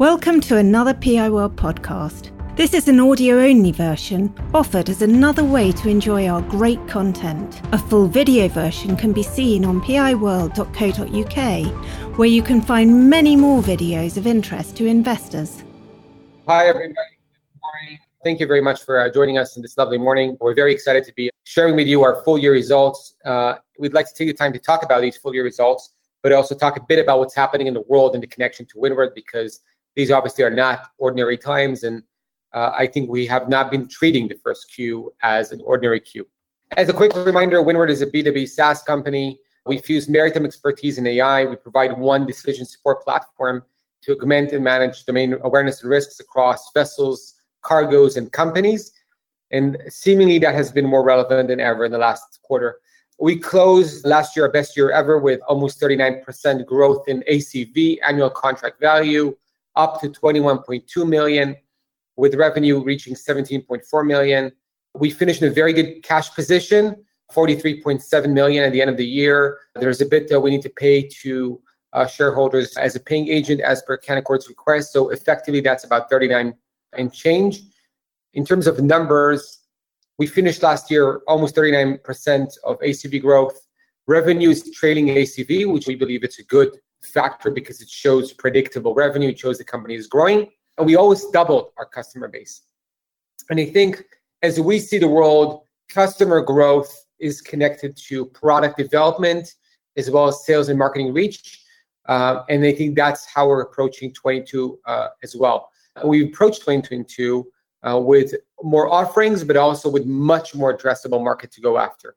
Welcome to another PI World podcast. This is an audio only version offered as another way to enjoy our great content. A full video version can be seen on piworld.co.uk, where you can find many more videos of interest to investors. Hi, everybody. Thank you very much for uh, joining us in this lovely morning. We're very excited to be sharing with you our full year results. Uh, we'd like to take the time to talk about these full year results, but also talk a bit about what's happening in the world and the connection to Windward because these obviously are not ordinary times, and uh, I think we have not been treating the first Q as an ordinary Q. As a quick reminder, Windward is a B2B SaaS company. We fuse maritime expertise in AI. We provide one decision support platform to augment and manage domain awareness and risks across vessels, cargoes, and companies. And seemingly that has been more relevant than ever in the last quarter. We closed last year, our best year ever, with almost 39% growth in ACV, annual contract value, up to 21.2 million, with revenue reaching 17.4 million. We finished in a very good cash position, 43.7 million at the end of the year. There's a bit that we need to pay to uh, shareholders as a paying agent as per Canaccord's request. So effectively, that's about 39 and change. In terms of numbers, we finished last year almost 39% of ACV growth. Revenue is trailing ACV, which we believe it's a good factor because it shows predictable revenue, it shows the company is growing, and we always doubled our customer base. And I think as we see the world, customer growth is connected to product development as well as sales and marketing reach. Uh, and I think that's how we're approaching 22 uh, as well. We approached 2022 uh, with more offerings, but also with much more addressable market to go after.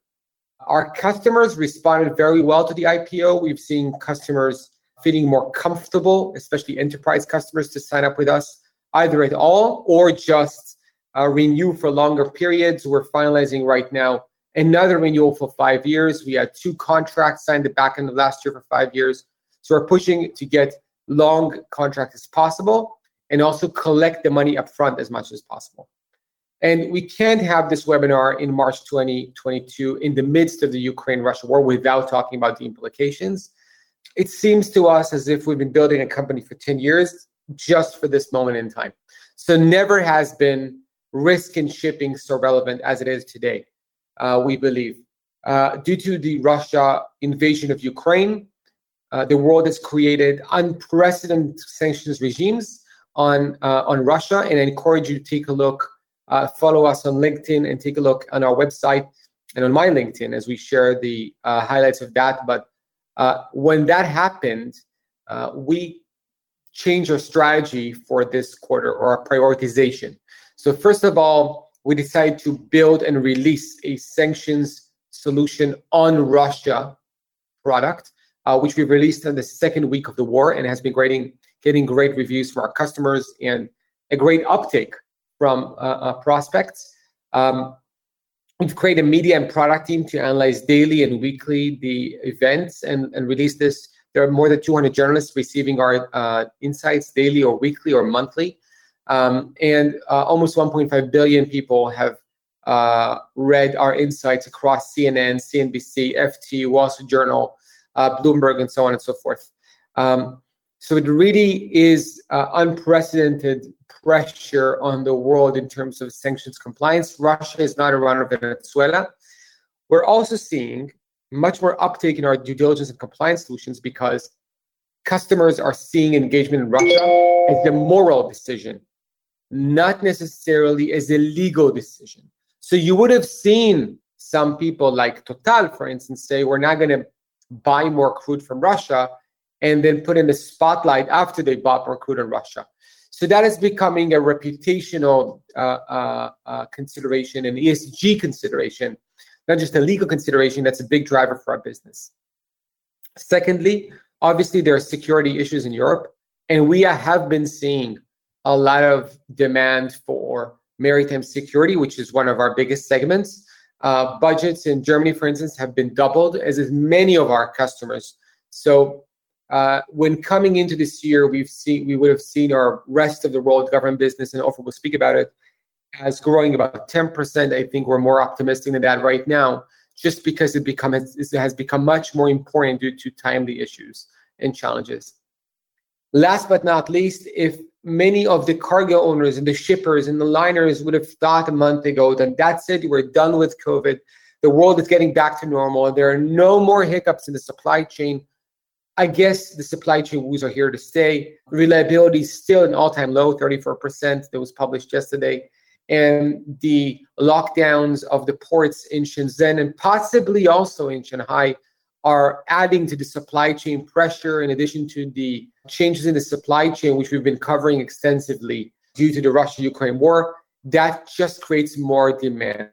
Our customers responded very well to the IPO. We've seen customers feeling more comfortable, especially enterprise customers, to sign up with us either at all or just uh, renew for longer periods. We're finalizing right now another renewal for five years. We had two contracts signed the back end of last year for five years. So we're pushing to get long contracts as possible and also collect the money upfront as much as possible. And we can't have this webinar in March 2022 in the midst of the Ukraine Russia war without talking about the implications it seems to us as if we've been building a company for 10 years just for this moment in time. So never has been risk in shipping so relevant as it is today, uh, we believe. Uh, due to the Russia invasion of Ukraine, uh, the world has created unprecedented sanctions regimes on uh, on Russia, and I encourage you to take a look, uh, follow us on LinkedIn, and take a look on our website and on my LinkedIn as we share the uh, highlights of that. But uh, when that happened, uh, we changed our strategy for this quarter or our prioritization. So, first of all, we decided to build and release a sanctions solution on Russia product, uh, which we released in the second week of the war and has been getting, getting great reviews from our customers and a great uptake from uh, uh, prospects. Um, We've created a media and product team to analyze daily and weekly the events and, and release this. There are more than 200 journalists receiving our uh, insights daily or weekly or monthly. Um, and uh, almost 1.5 billion people have uh, read our insights across CNN, CNBC, FT, Wall Street Journal, uh, Bloomberg, and so on and so forth. Um, so it really is uh, unprecedented pressure on the world in terms of sanctions compliance. Russia is not Iran or of Venezuela. We're also seeing much more uptake in our due diligence and compliance solutions because customers are seeing engagement in Russia as a moral decision, not necessarily as a legal decision. So you would have seen some people like Total, for instance, say, we're not going to buy more crude from Russia and then put in the spotlight after they bought crude in Russia. So that is becoming a reputational uh, uh, uh, consideration and ESG consideration, not just a legal consideration. That's a big driver for our business. Secondly, obviously there are security issues in Europe, and we have been seeing a lot of demand for maritime security, which is one of our biggest segments. Uh, budgets in Germany, for instance, have been doubled, as is many of our customers. So uh, when coming into this year, we've seen we would have seen our rest of the world government business, and Ofer will speak about it, as growing about 10%. I think we're more optimistic than that right now, just because it become it has become much more important due to timely issues and challenges. Last but not least, if many of the cargo owners and the shippers and the liners would have thought a month ago that that's it, we're done with COVID. The world is getting back to normal. and There are no more hiccups in the supply chain. I guess the supply chain woes are here to stay. Reliability is still an all-time low, 34%. That was published yesterday. And the lockdowns of the ports in Shenzhen and possibly also in Shanghai are adding to the supply chain pressure in addition to the changes in the supply chain, which we've been covering extensively due to the Russia Ukraine war. That just creates more demand.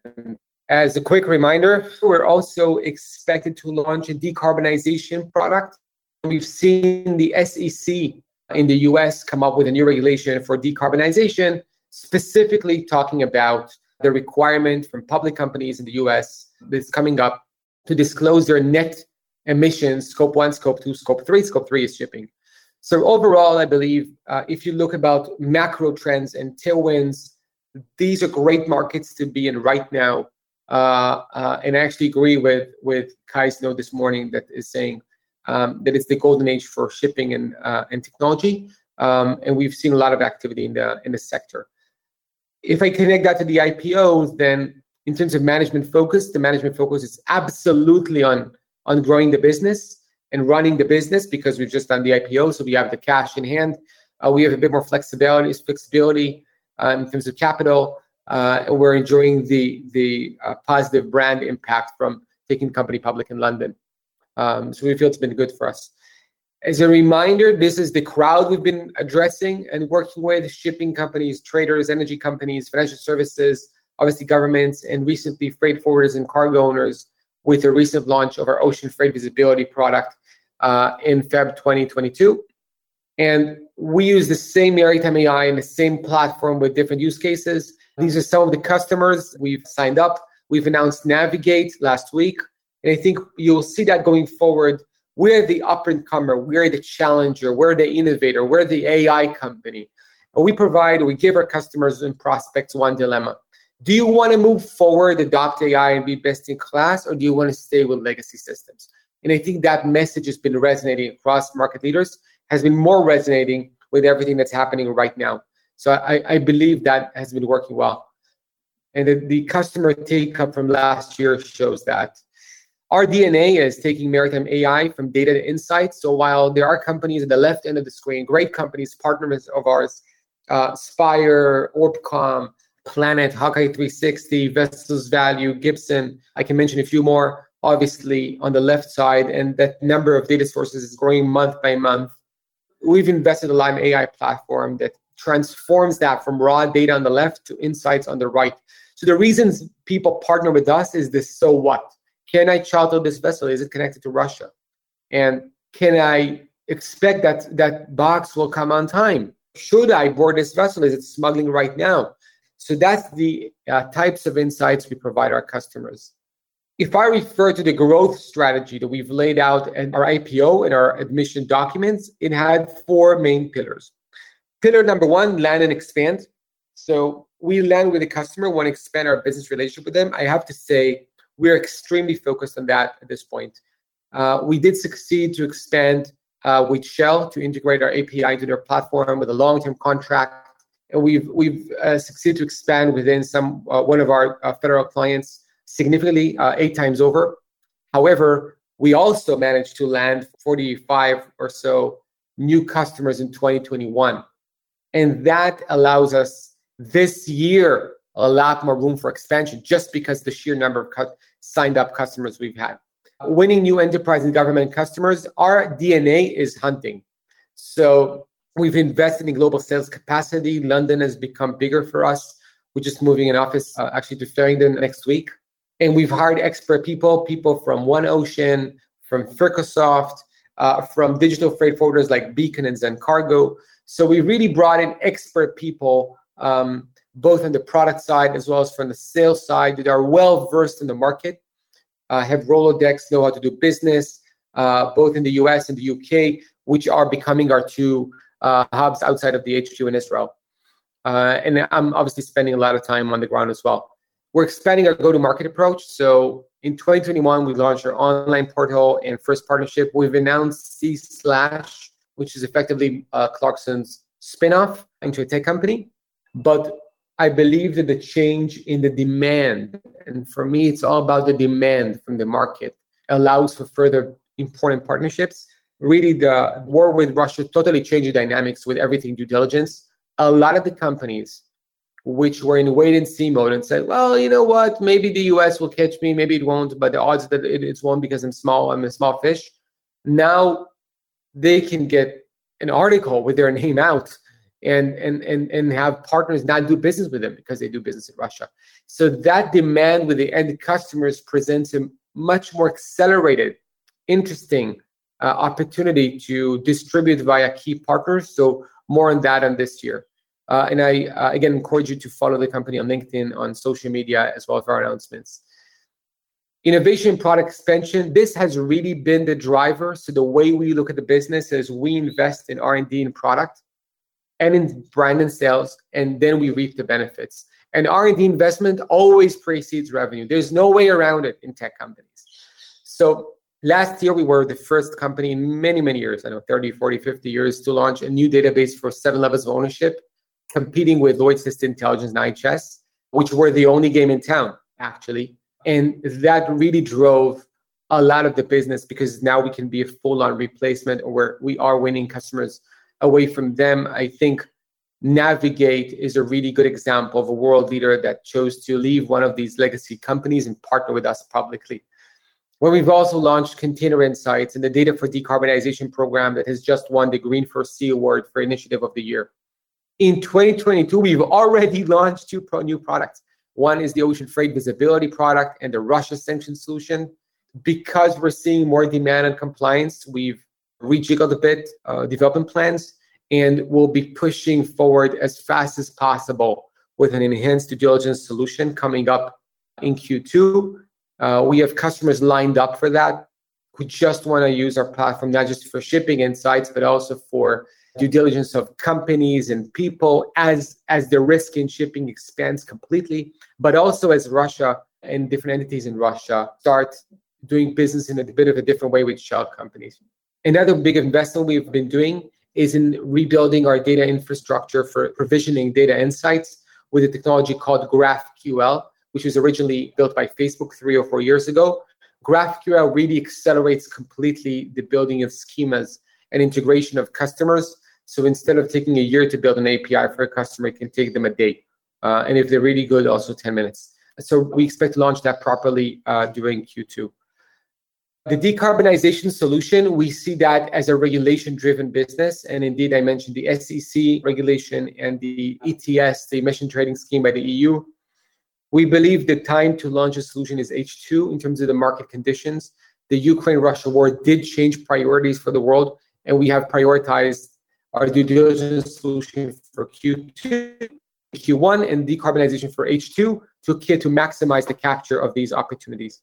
As a quick reminder, we're also expected to launch a decarbonization product. We've seen the SEC in the US come up with a new regulation for decarbonization, specifically talking about the requirement from public companies in the US that's coming up to disclose their net emissions, scope one, scope two, scope three. Scope three is shipping. So overall, I believe uh, if you look about macro trends and tailwinds, these are great markets to be in right now. Uh, uh, and I actually agree with with Kai's note this morning that is saying um, that it's the golden age for shipping and uh, and technology. Um, and we've seen a lot of activity in the in the sector. If I connect that to the IPOs, then in terms of management focus, the management focus is absolutely on on growing the business and running the business because we've just done the IPO, so we have the cash in hand. Uh, we have a bit more flexibility, flexibility uh, in terms of capital, uh, and we're enjoying the the uh, positive brand impact from taking the company public in London. Um, so we feel it's been good for us. As a reminder, this is the crowd we've been addressing and working with: shipping companies, traders, energy companies, financial services, obviously governments, and recently freight forwarders and cargo owners with the recent launch of our Ocean Freight Visibility product uh, in Feb 2022. And we use the same Maritime AI and the same platform with different use cases. These are some of the customers we've signed up. We've announced Navig8 last week. And I think you'll see that going forward. We're the up and comer, we're the challenger, we're the innovator, we're the AI company. And we provide, we give our customers and prospects one dilemma do you want to move forward, adopt AI, and be best in class, or do you want to stay with legacy systems? And I think that message has been resonating across market leaders, has been more resonating with everything that's happening right now. So I, I believe that has been working well. And the, the customer take up from last year shows that. Our DNA is taking maritime AI from data to insights. So while there are companies at the left end of the screen, great companies, partners of ours, uh, Spire, Orbcomm, Planet, Hawkeye 360, Vessels Value, Gibson. I can mention a few more, obviously, on the left side, and that number of data sources is growing month by month. We've invested a lot in AI platform that transforms that from raw data on the left to insights on the right. So the reasons people partner with us is this so what? Can I charter this vessel? Is it connected to Russia? And can I expect that that box will come on time? Should I board this vessel? Is it smuggling right now? So that's the uh, types of insights we provide our customers. If I refer to the growth strategy that we've laid out in our IPO and our admission documents, it had four main pillars. Pillar number one, land and expand. So we land with a customer, want to expand our business relationship with them. I have to say, we're extremely focused on that at this point. Uh, we did succeed to expand uh, with Shell to integrate our API into their platform with a long-term contract And we've we've uh, succeeded to expand within some one of our federal clients significantly, eight times over. However, we also managed to land 45 or so new customers in 2021, and that allows us this year a lot more room for expansion, just because the sheer number of cu- signed up customers we've had. Winning new enterprise and government customers, our DNA is hunting. So We've invested in global sales capacity. London has become bigger for us. We're just moving an office uh, actually to Farringdon next week. And we've hired expert people, people from One Ocean, from Fircosoft, uh, from digital freight forwarders like Beacon and Zencargo. So we really brought in expert people, um, both on the product side as well as from the sales side, that are well versed in the market, uh, have Rolodex, know how to do business, uh, both in the US and the UK, which are becoming our two uh, hubs outside of the HQ in Israel. Uh, and I'm obviously spending a lot of time on the ground as well. We're expanding our go-to-market approach. So in 2021, we launched our online portal and first partnership. We've announced C slash, which is effectively uh, Clarkson's spinoff into a tech company. But I believe that the change in the demand, and for me, it's all about the demand from the market, allows for further important partnerships. Really, the war with Russia totally changed the dynamics with everything due diligence. A lot of the companies which were in wait and see mode and said, well, you know what, maybe the US will catch me, maybe it won't, but the odds that it, it won't because I'm small, I'm a small fish. Now they can get an article with their name out and and and and have partners not do business with them because they do business in Russia. So that demand with the end customers presents a much more accelerated, interesting uh, opportunity to distribute via key partners. So more on that on this year. Uh, and I uh, again encourage you to follow the company on LinkedIn, on social media, as well as our announcements. Innovation product expansion. This has really been the driver. So the way we look at the business is we invest in R&D and product and in brand and sales, and then we reap the benefits. And R&D investment always precedes revenue. There's no way around it in tech companies. So last year we were the first company in many many years i know 30 40 50 years to launch a new database for seven levels of ownership competing with lloyd's system intelligence and ihs which were the only game in town actually and that really drove a lot of the business because now we can be a full-on replacement or we are winning customers away from them. I think Navig8 is a really good example of a world leader that chose to leave one of these legacy companies and partner with us publicly. Where we've also launched Container Insights and the Data for Decarbonization program that has just won the Green4Sea Award for Initiative of the Year. In 2022, we've already launched two new products. One is the Ocean Freight Visibility product and the Russia Sanction Solution. Because we're seeing more demand and compliance, we've rejiggled a bit uh, development plans, and we'll be pushing forward as fast as possible with an enhanced due diligence solution coming up in Q2. Uh, we have customers lined up for that who just want to use our platform not just for shipping insights, but also for due diligence of companies and people as as the risk in shipping expands completely, but also as Russia and different entities in Russia start doing business in a bit of a different way with shell companies. Another big investment we've been doing is in rebuilding our data infrastructure for provisioning data insights with a technology called GraphQL, which was originally built by Facebook three or four years ago. GraphQL really accelerates completely the building of schemas and integration of customers. So instead of taking a year to build an API for a customer, it can take them a day. Uh, and if they're really good, also 10 minutes. So we expect to launch that properly uh, during Q2. The decarbonization solution, we see that as a regulation driven business. And indeed, I mentioned the SEC regulation and the ETS, the emission trading scheme by the EU. We believe the time to launch a solution is H2 in terms of the market conditions. The Ukraine Russia war did change priorities for the world, and we have prioritized our due diligence solution for Q2, Q1, and decarbonization for H2 to, to maximize the capture of these opportunities.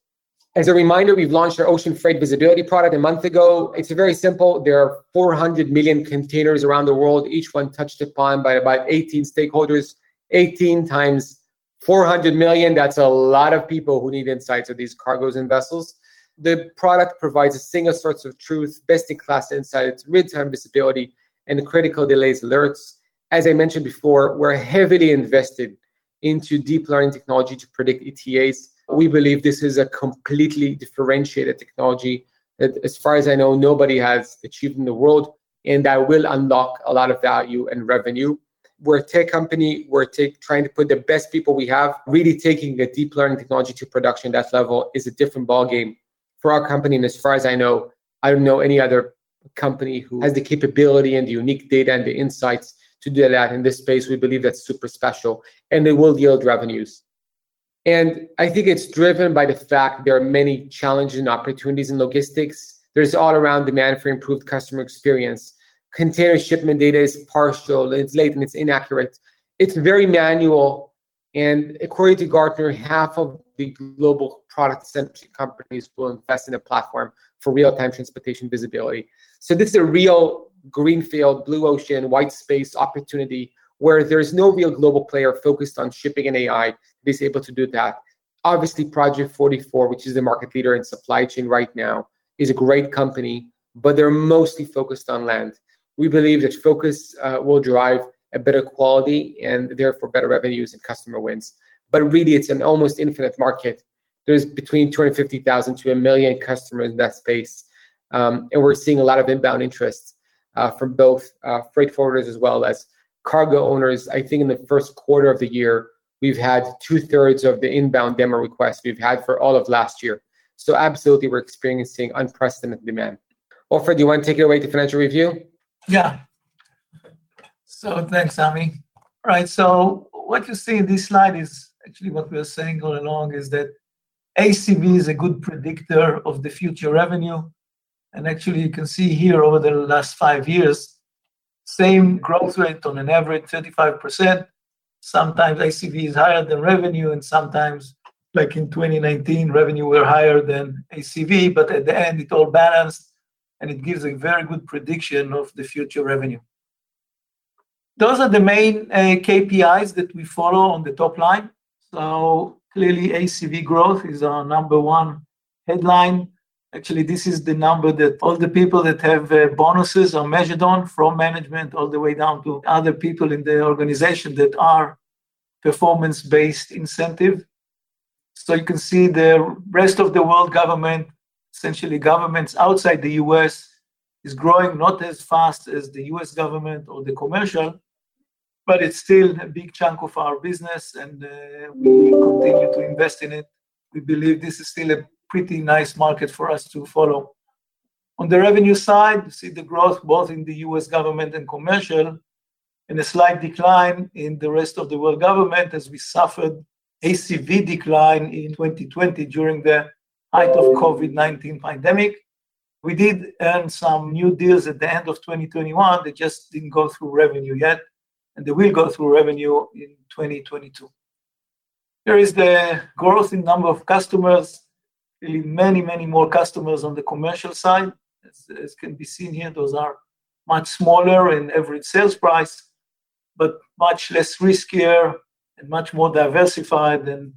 As a reminder, we've launched our ocean freight visibility product a month ago. It's very simple. There are 400 million containers around the world, each one touched upon by about 18 stakeholders. 18 times 400 million, that's a lot of people who need insights of these cargoes and vessels. The product provides a single source of truth, best in class insights, real time visibility, and critical delays alerts. As I mentioned before, we're heavily invested into deep learning technology to predict ETAs we believe this is a completely differentiated technology that, as far as I know, nobody has achieved in the world, and that will unlock a lot of value and revenue. We're a tech company. We're trying to put the best people we have. Really taking the deep learning technology to production. That level is a different ballgame for our company. And as far as I know, I don't know any other company who has the capability and the unique data and the insights to do that in this space. We believe that's super special, and it will yield revenues. And I think it's driven by the fact there are many challenges and opportunities in logistics. There's all around demand for improved customer experience. Container shipment data is partial, it's late, and it's inaccurate. It's very manual. And according to Gartner, half of the global product centric companies will invest in a platform for real time transportation visibility. So, this is a real greenfield, blue ocean, white space opportunity where there's no real global player focused on shipping and AI that is able to do that. Obviously, Project 44, which is the market leader in supply chain right now, is a great company, but they're mostly focused on land. We believe that focus uh, will drive a better quality and therefore better revenues and customer wins. But really, it's an almost infinite market. There's between 250,000 to a million customers in that space. Um, and we're seeing a lot of inbound interest uh, from both uh, freight forwarders as well as cargo owners. I think in the first quarter of the year, we've had two thirds of the inbound demo requests we've had for all of last year. So absolutely, we're experiencing unprecedented demand. Ofer, do you want to take it away to financial review? Yeah. So thanks, Ami. All right. So what you see in this slide is actually what we are saying all along is that ACV is a good predictor of the future revenue. And actually, you can see here over the last five years, same growth rate on an average 35%. Sometimes ACV is higher than revenue, and sometimes, like in 2019, revenue were higher than ACV, but at the end, it all balanced and it gives a very good prediction of the future revenue. Those are the main uh, KPIs that we follow on the top line. So clearly, ACV growth is our number one headline. Actually, this is the number that all the people that have uh, bonuses are measured on, from management all the way down to other people in the organization that are performance-based incentive. So you can see the rest of the world government essentially governments outside the US is growing not as fast as the US government or the commercial, but it's still a big chunk of our business and uh, we continue to invest in it. We believe this is still a pretty nice market for us to follow. On the revenue side, you see the growth both in the US government and commercial, and a slight decline in the rest of the world government as we suffered ACV decline in 2020 during the height of COVID-19 pandemic. We did earn some new deals at the end of 2021. They just didn't go through revenue yet, and they will go through revenue in 2022. Here is the growth in number of customers. Really many, many more customers on the commercial side. As, as can be seen here, those are much smaller in average sales price, but much less riskier and much more diversified And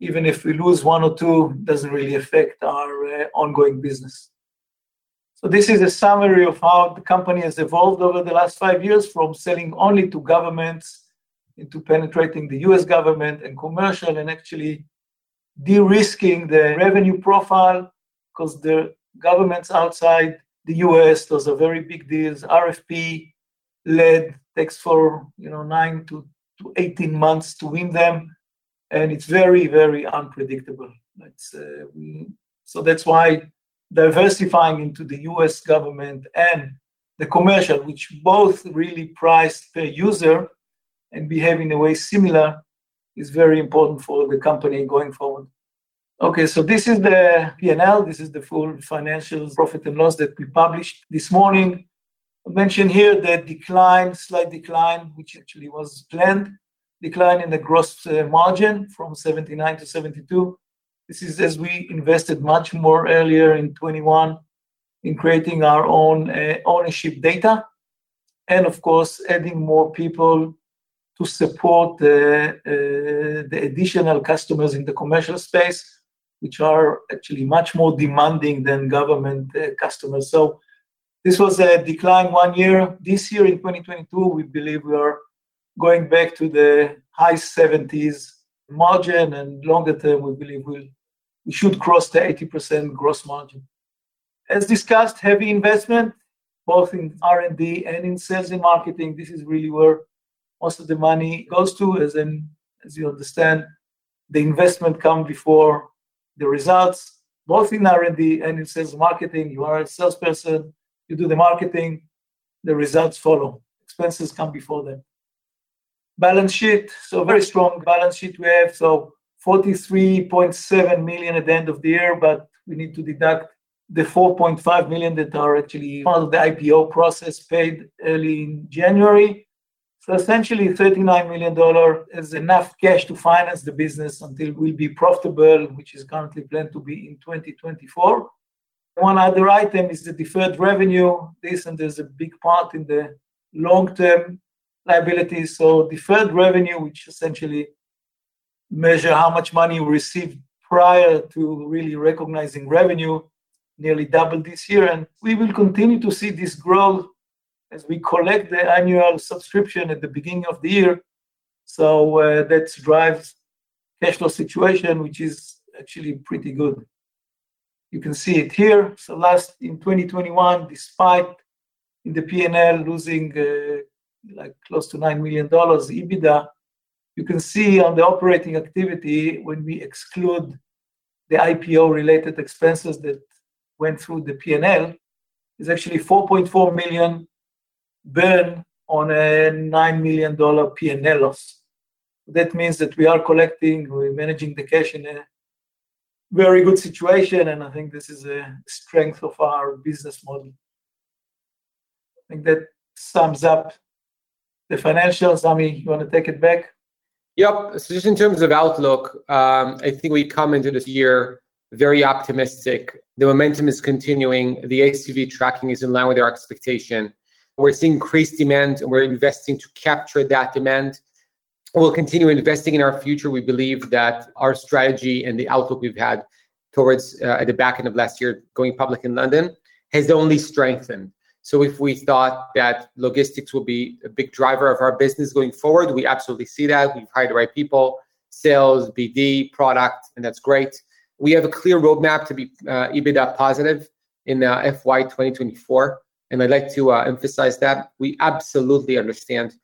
even if we lose one or two, doesn't really affect our uh, ongoing business. So this is a summary of how the company has evolved over the last five years from selling only to governments into penetrating the US government and commercial and actually de-risking the revenue profile because the governments outside the US, those are very big deals, RFP led, takes for you know nine to, to 18 months to win them and it's very very unpredictable. Uh, so that's why diversifying into the U.S. government and the commercial, which both really priced per user and behave in a way similar, is very important for the company going forward. Okay, so this is the P&L. This is the full financial profit and loss that we published this morning. I mentioned here the decline, slight decline, which actually was planned decline in the gross uh, margin from 79 to 72. This is as we invested much more earlier in 21 in creating our own uh, ownership data, and of course, adding more people to support the, uh, the additional customers in the commercial space, which are actually much more demanding than government uh, customers. So this was a decline one year. This year in 2022, we believe we are going back to the high 70s margin, and longer term, we believe we'll, we should cross the 80% gross margin. As discussed, heavy investment, both in R&D and in sales and marketing. This is really where most of the money goes to, as in, as you understand, the investment come before the results, both in R&D and in sales marketing. You are a salesperson, you do the marketing, the results follow. Expenses come before them balance sheet. So very strong balance sheet we have. So 43.7 million at the end of the year, but we need to deduct the 4.5 million that are actually part of the IPO process paid early in January. So essentially, $39 million is enough cash to finance the business until we'll be profitable, which is currently planned to be in 2024. One other item is the deferred revenue. This, and there's a big part in the long-term liabilities. So deferred revenue, which essentially measure how much money we received prior to really recognizing revenue, nearly doubled this year. And we will continue to see this growth as we collect the annual subscription at the beginning of the year. So uh, that drives cash flow situation, which is actually pretty good. You can see it here. So last in 2021, despite in the P&L losing uh, like close to $9 million EBITDA, you can see on the operating activity when we exclude the IPO-related expenses that went through the P&L, is actually $4.4 million burn on a $9 million P&L loss. That means that we are collecting, we're managing the cash in a very good situation, and I think this is a strength of our business model. I think that sums up the financials. Ami, you want to take it back? Yep. Just in terms of outlook, um, I think we come into this year very optimistic. The momentum is continuing. The ACV tracking is in line with our expectation. We're seeing increased demand, and we're investing to capture that demand. We'll continue investing in our future. We believe that our strategy and the outlook we've had towards uh, at the back end of last year, going public in London, has only strengthened. So if we thought that logistics will be a big driver of our business going forward, we absolutely see that. We've hired the right people, sales, BD, product, and that's great. We have a clear roadmap to be uh, EBITDA positive in uh, FY 2024, and I'd like to uh, emphasize that. We absolutely understand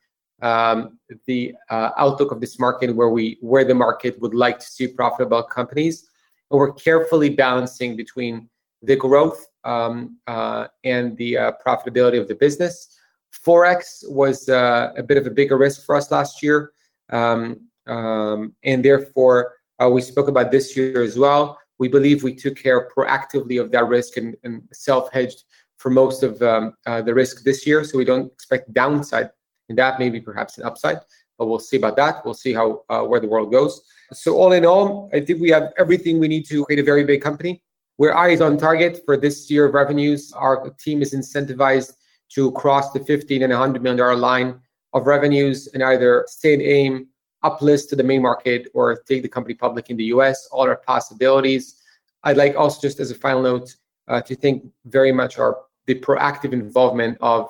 um, the uh, outlook of this market, where we where the market would like to see profitable companies. And we're carefully balancing between the growth um, uh, and the profitability of the business. Forex was a bit of a bigger risk for us last year. Um, um and therefore, we spoke about this year as well. We believe we took care proactively of that risk and self-hedged for most of um, uh, the risk this year, so we don't expect downside in that, maybe perhaps an upside, but we'll see about that. We'll see how uh, where the world goes. So all in all, I think we have everything we need to create a very big company. We're eyes on target for this year of revenues. Our team is incentivized to cross the 15 and $100 million line of revenues and either stay in AIM, uplist to the main market, or take the company public in the U.S. All are possibilities. I'd like also, just as a final note, uh, to thank very much the proactive involvement of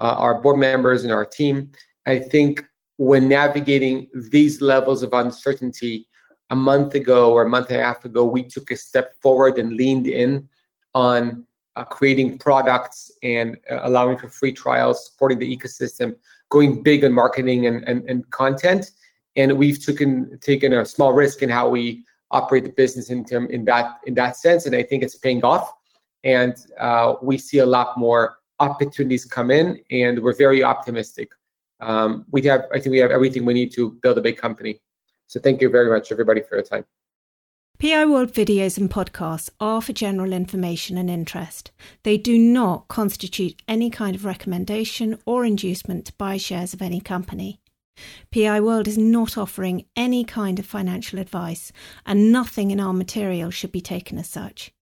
uh, our board members and our team. I think when navigating these levels of uncertainty, a month ago or a month and a half ago, we took a step forward and leaned in on uh, creating products and uh, allowing for free trials, supporting the ecosystem, going big on marketing and and content. And we've taken taken a small risk in how we operate the business in term in that in that sense, and I think it's paying off. We see a lot more opportunities come in, and we're very optimistic. Um, we have, I think we have everything we need to build a big company. So thank you very much, everybody, for your time. PI World videos and podcasts are for general information and interest. They do not constitute any kind of recommendation or inducement to buy shares of any company. PI World is not offering any kind of financial advice, and nothing in our material should be taken as such.